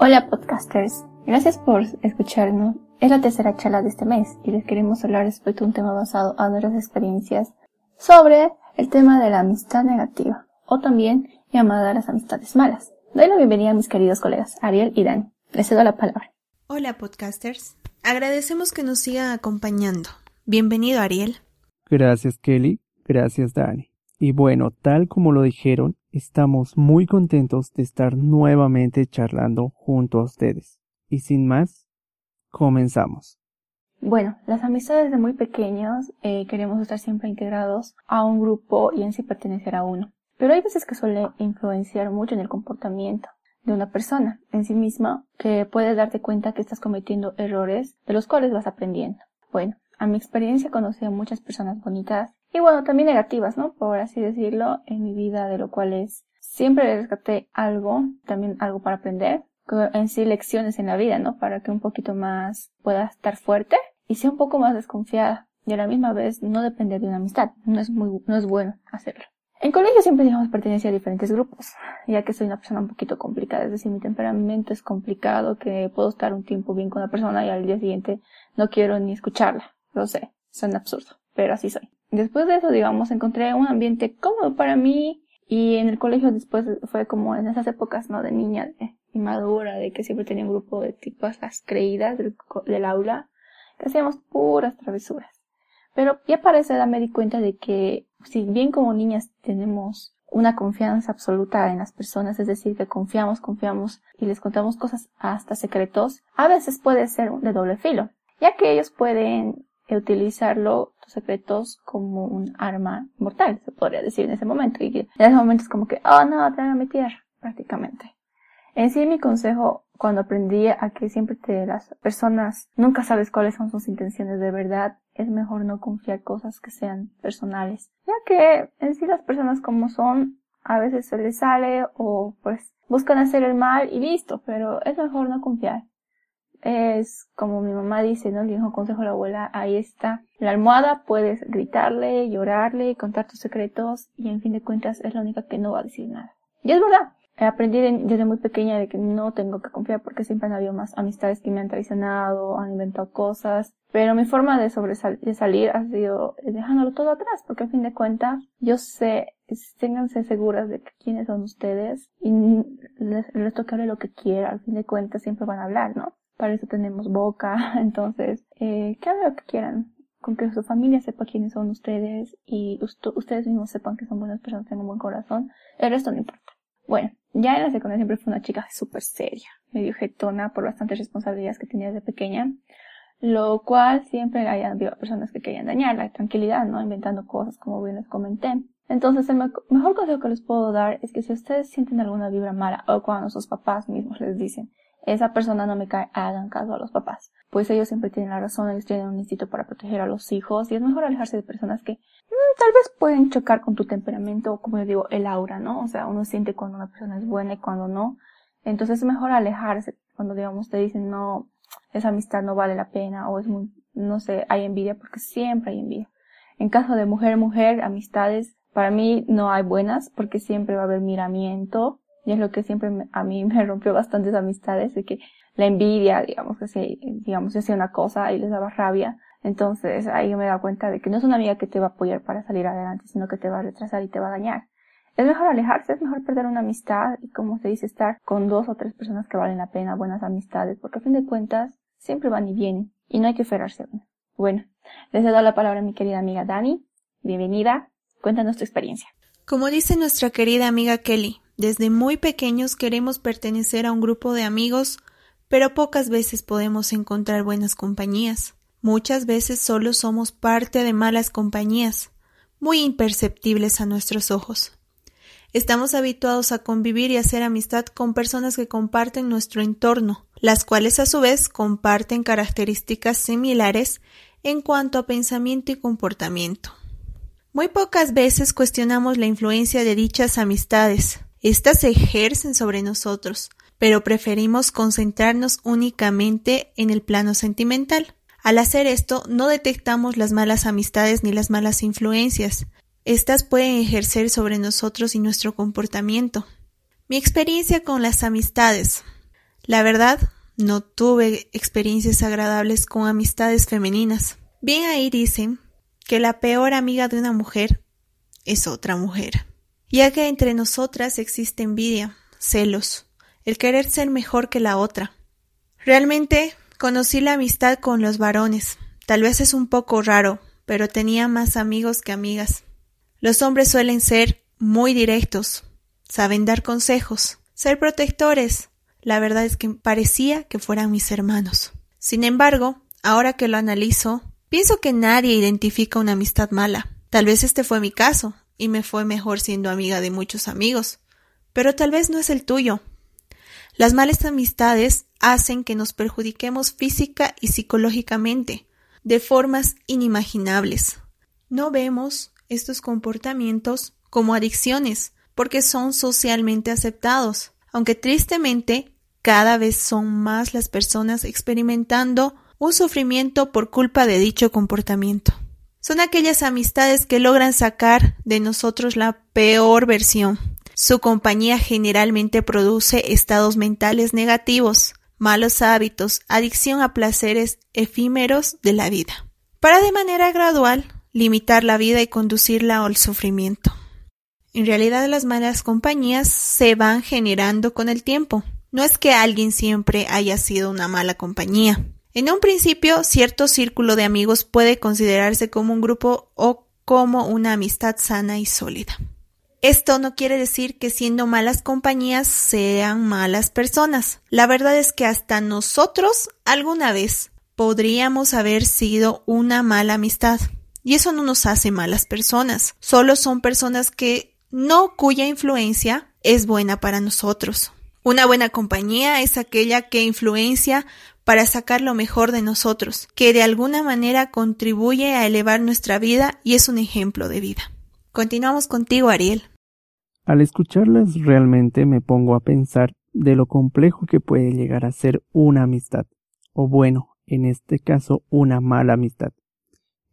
Hola podcasters, gracias por escucharnos. Es la tercera charla de este mes y les queremos hablar respecto a un tema basado en nuestras experiencias sobre el tema de la amistad negativa o también llamada las amistades malas. Doy la bienvenida a mis queridos colegas Ariel y Dani. Les cedo la palabra. Hola podcasters, agradecemos que nos sigan acompañando. Bienvenido Ariel. Gracias Kelly, gracias Dani. Y bueno, tal como lo dijeron, estamos muy contentos de estar nuevamente charlando junto a ustedes. Y sin más, comenzamos. Bueno, las amistades de muy pequeños eh, queremos estar siempre integrados a un grupo y en sí pertenecer a uno. Pero hay veces que suele influenciar mucho en el comportamiento de una persona en sí misma que puedes darte cuenta que estás cometiendo errores de los cuales vas aprendiendo. Bueno, a mi experiencia conocí a muchas personas bonitas y bueno, también negativas, ¿no? Por así decirlo, en mi vida, de lo cual es, siempre rescaté algo, también algo para aprender, en sí lecciones en la vida, ¿no? Para que un poquito más pueda estar fuerte y sea un poco más desconfiada y a la misma vez no depender de una amistad. No es muy, no es bueno hacerlo. En colegio siempre, digamos, pertenecía a diferentes grupos, ya que soy una persona un poquito complicada, es decir, mi temperamento es complicado, que puedo estar un tiempo bien con una persona y al día siguiente no quiero ni escucharla. Lo sé, suena absurdo, pero así soy. Después de eso, digamos, encontré un ambiente cómodo para mí y en el colegio después fue como en esas épocas, ¿no? De niña de, inmadura, de que siempre tenía un grupo de tipas las creídas del, del aula, que hacíamos puras travesuras. Pero ya para esa edad me di cuenta de que si bien como niñas tenemos una confianza absoluta en las personas, es decir, que confiamos, confiamos y les contamos cosas hasta secretos, a veces puede ser de doble filo, ya que ellos pueden utilizarlo, tus secretos, como un arma mortal, se podría decir en ese momento. Y en ese momento es como que, oh no, te van a meter, prácticamente. En sí, mi consejo, cuando aprendí a que siempre te, las personas nunca sabes cuáles son sus intenciones de verdad, es mejor no confiar cosas que sean personales. Ya que en sí las personas como son, a veces se les sale o pues buscan hacer el mal y listo, pero es mejor no confiar es como mi mamá dice, ¿no? Le dijo consejo a la abuela, ahí está. La almohada puedes gritarle, llorarle, contar tus secretos y en fin de cuentas es la única que no va a decir nada. Y es verdad. Aprendí desde muy pequeña de que no tengo que confiar porque siempre han habido más amistades que me han traicionado, han inventado cosas. Pero mi forma de sobresalir, de salir ha sido dejándolo todo atrás porque a fin de cuentas yo sé, ténganse seguras de quiénes son ustedes y les, les toque lo que quiera. Al fin de cuentas siempre van a hablar, ¿no? Para eso tenemos boca, entonces, eh, que hagan lo que quieran, con que su familia sepa quiénes son ustedes y ustedes mismos sepan que son buenas personas, tengan un buen corazón, el resto no importa. Bueno, ya en la secundaria siempre fue una chica súper seria, medio jetona por bastantes responsabilidades que tenía de pequeña, lo cual siempre habido personas que querían dañar la tranquilidad, ¿no? Inventando cosas como bien les comenté. Entonces, el mejor consejo que les puedo dar es que si ustedes sienten alguna vibra mala o cuando sus papás mismos les dicen, esa persona no me cae, hagan caso a los papás. Pues ellos siempre tienen la razón, ellos tienen un instinto para proteger a los hijos y es mejor alejarse de personas que mm, tal vez pueden chocar con tu temperamento o como yo digo, el aura, ¿no? O sea, uno siente cuando una persona es buena y cuando no. Entonces es mejor alejarse cuando digamos te dicen no, esa amistad no vale la pena o es muy, no sé, hay envidia porque siempre hay envidia. En caso de mujer-mujer, amistades, para mí no hay buenas porque siempre va a haber miramiento y es lo que siempre a mí me rompió bastantes amistades, de que la envidia, digamos, que se, digamos, hacía una cosa y les daba rabia. Entonces ahí yo me da cuenta de que no es una amiga que te va a apoyar para salir adelante, sino que te va a retrasar y te va a dañar. Es mejor alejarse, es mejor perder una amistad y como se dice, estar con dos o tres personas que valen la pena, buenas amistades, porque a fin de cuentas siempre van y vienen y no hay que aferrarse. Bueno, les doy la palabra a mi querida amiga Dani. Bienvenida. Cuéntanos tu experiencia. Como dice nuestra querida amiga Kelly, desde muy pequeños queremos pertenecer a un grupo de amigos, pero pocas veces podemos encontrar buenas compañías. Muchas veces solo somos parte de malas compañías, muy imperceptibles a nuestros ojos. Estamos habituados a convivir y hacer amistad con personas que comparten nuestro entorno, las cuales a su vez comparten características similares en cuanto a pensamiento y comportamiento. Muy pocas veces cuestionamos la influencia de dichas amistades, estas se ejercen sobre nosotros, pero preferimos concentrarnos únicamente en el plano sentimental. Al hacer esto, no detectamos las malas amistades ni las malas influencias. Estas pueden ejercer sobre nosotros y nuestro comportamiento. Mi experiencia con las amistades. La verdad, no tuve experiencias agradables con amistades femeninas. Bien ahí dicen que la peor amiga de una mujer es otra mujer, ya que entre nosotras existe envidia, celos, el querer ser mejor que la otra. Realmente conocí la amistad con los varones. Tal vez es un poco raro, pero tenía más amigos que amigas. Los hombres suelen ser muy directos, saben dar consejos, ser protectores. La verdad es que parecía que fueran mis hermanos. Sin embargo, ahora que lo analizo, pienso que nadie identifica una amistad mala. Tal vez este fue mi caso, y me fue mejor siendo amiga de muchos amigos, pero tal vez no es el tuyo. Las malas amistades hacen que nos perjudiquemos física y psicológicamente, de formas inimaginables. No vemos estos comportamientos como adicciones, porque son socialmente aceptados, aunque tristemente cada vez son más las personas experimentando un sufrimiento por culpa de dicho comportamiento. Son aquellas amistades que logran sacar de nosotros la peor versión. Su compañía generalmente produce estados mentales negativos, malos hábitos, adicción a placeres efímeros de la vida, para de manera gradual limitar la vida y conducirla al sufrimiento. En realidad las malas compañías se van generando con el tiempo. No es que alguien siempre haya sido una mala compañía. En un principio, cierto círculo de amigos puede considerarse como un grupo o como una amistad sana y sólida. Esto no quiere decir que siendo malas compañías sean malas personas. La verdad es que hasta nosotros alguna vez podríamos haber sido una mala amistad. Y eso no nos hace malas personas. Solo son personas que no cuya influencia es buena para nosotros. Una buena compañía es aquella que influencia para sacar lo mejor de nosotros, que de alguna manera contribuye a elevar nuestra vida y es un ejemplo de vida. Continuamos contigo, Ariel. Al escucharlas realmente me pongo a pensar de lo complejo que puede llegar a ser una amistad, o bueno, en este caso una mala amistad,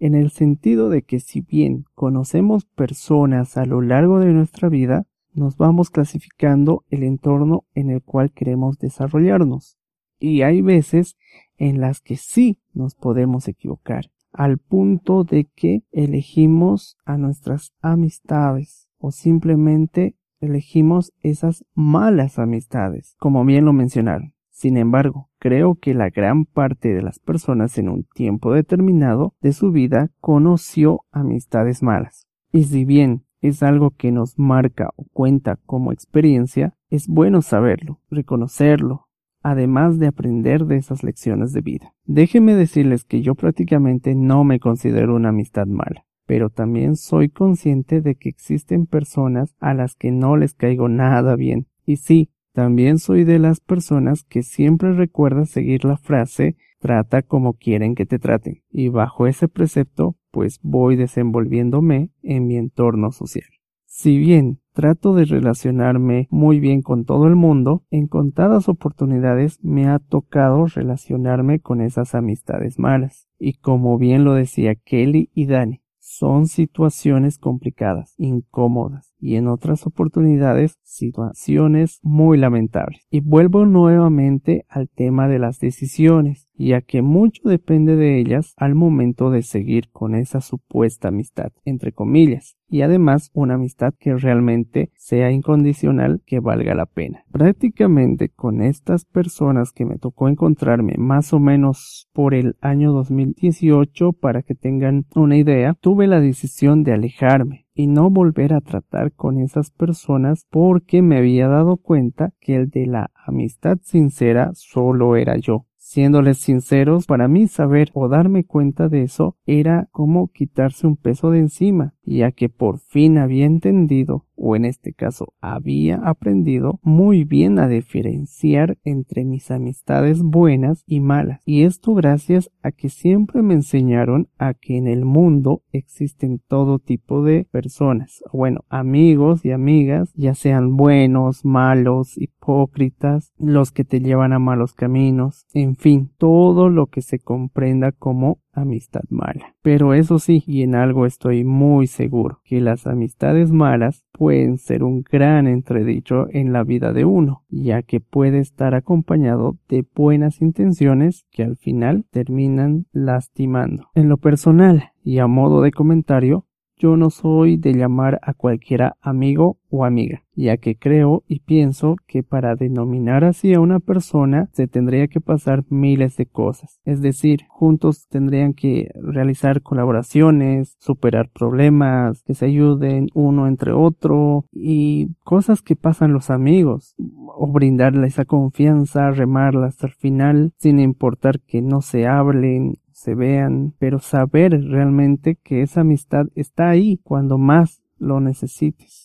en el sentido de que si bien conocemos personas a lo largo de nuestra vida, nos vamos clasificando el entorno en el cual queremos desarrollarnos. Y hay veces en las que sí nos podemos equivocar, al punto de que elegimos a nuestras amistades o simplemente elegimos esas malas amistades, como bien lo mencionaron. Sin embargo, creo que la gran parte de las personas en un tiempo determinado de su vida conoció amistades malas. Y si bien es algo que nos marca o cuenta como experiencia, es bueno saberlo, reconocerlo, además de aprender de esas lecciones de vida. Déjenme decirles que yo prácticamente no me considero una amistad mala, pero también soy consciente de que existen personas a las que no les caigo nada bien. Y sí, también soy de las personas que siempre recuerda seguir la frase trata como quieren que te traten. Y bajo ese precepto, pues voy desenvolviéndome en mi entorno social. Si bien trato de relacionarme muy bien con todo el mundo, en contadas oportunidades me ha tocado relacionarme con esas amistades malas. Y como bien lo decía Kelly y Dani, son situaciones complicadas, incómodas y en otras oportunidades situaciones muy lamentables. Y vuelvo nuevamente al tema de las decisiones, ya que mucho depende de ellas al momento de seguir con esa supuesta amistad, entre comillas, y además una amistad que realmente sea incondicional, que valga la pena. Prácticamente con estas personas que me tocó encontrarme más o menos por el año 2018, para que tengan una idea, tuve la decisión de alejarme y no volver a tratar con esas personas porque me había dado cuenta que el de la amistad sincera solo era yo. Siéndoles sinceros, para mí saber o darme cuenta de eso era como quitarse un peso de encima, ya que por fin había entendido o en este caso había aprendido muy bien a diferenciar entre mis amistades buenas y malas. Y esto gracias a que siempre me enseñaron a que en el mundo existen todo tipo de personas, bueno, amigos y amigas, ya sean buenos, malos, hipócritas, los que te llevan a malos caminos, en fin, todo lo que se comprenda como amistad mala. Pero eso sí, y en algo estoy muy seguro, que las amistades malas pueden ser un gran entredicho en la vida de uno, ya que puede estar acompañado de buenas intenciones que al final terminan lastimando. En lo personal, y a modo de comentario, yo no soy de llamar a cualquiera amigo o amiga, ya que creo y pienso que para denominar así a una persona se tendría que pasar miles de cosas. Es decir, juntos tendrían que realizar colaboraciones, superar problemas, que se ayuden uno entre otro y cosas que pasan los amigos, o brindarle esa confianza, remarla hasta el final, sin importar que no se hablen se vean, pero saber realmente que esa amistad está ahí cuando más lo necesites.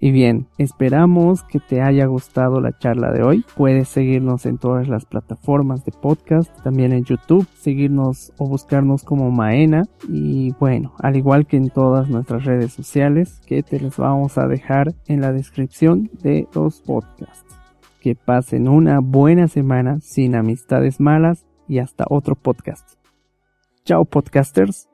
Y bien, esperamos que te haya gustado la charla de hoy. Puedes seguirnos en todas las plataformas de podcast, también en YouTube, seguirnos o buscarnos como Maena. Y bueno, al igual que en todas nuestras redes sociales, que te les vamos a dejar en la descripción de los podcasts. Que pasen una buena semana sin amistades malas y hasta otro podcast. Chao podcasters.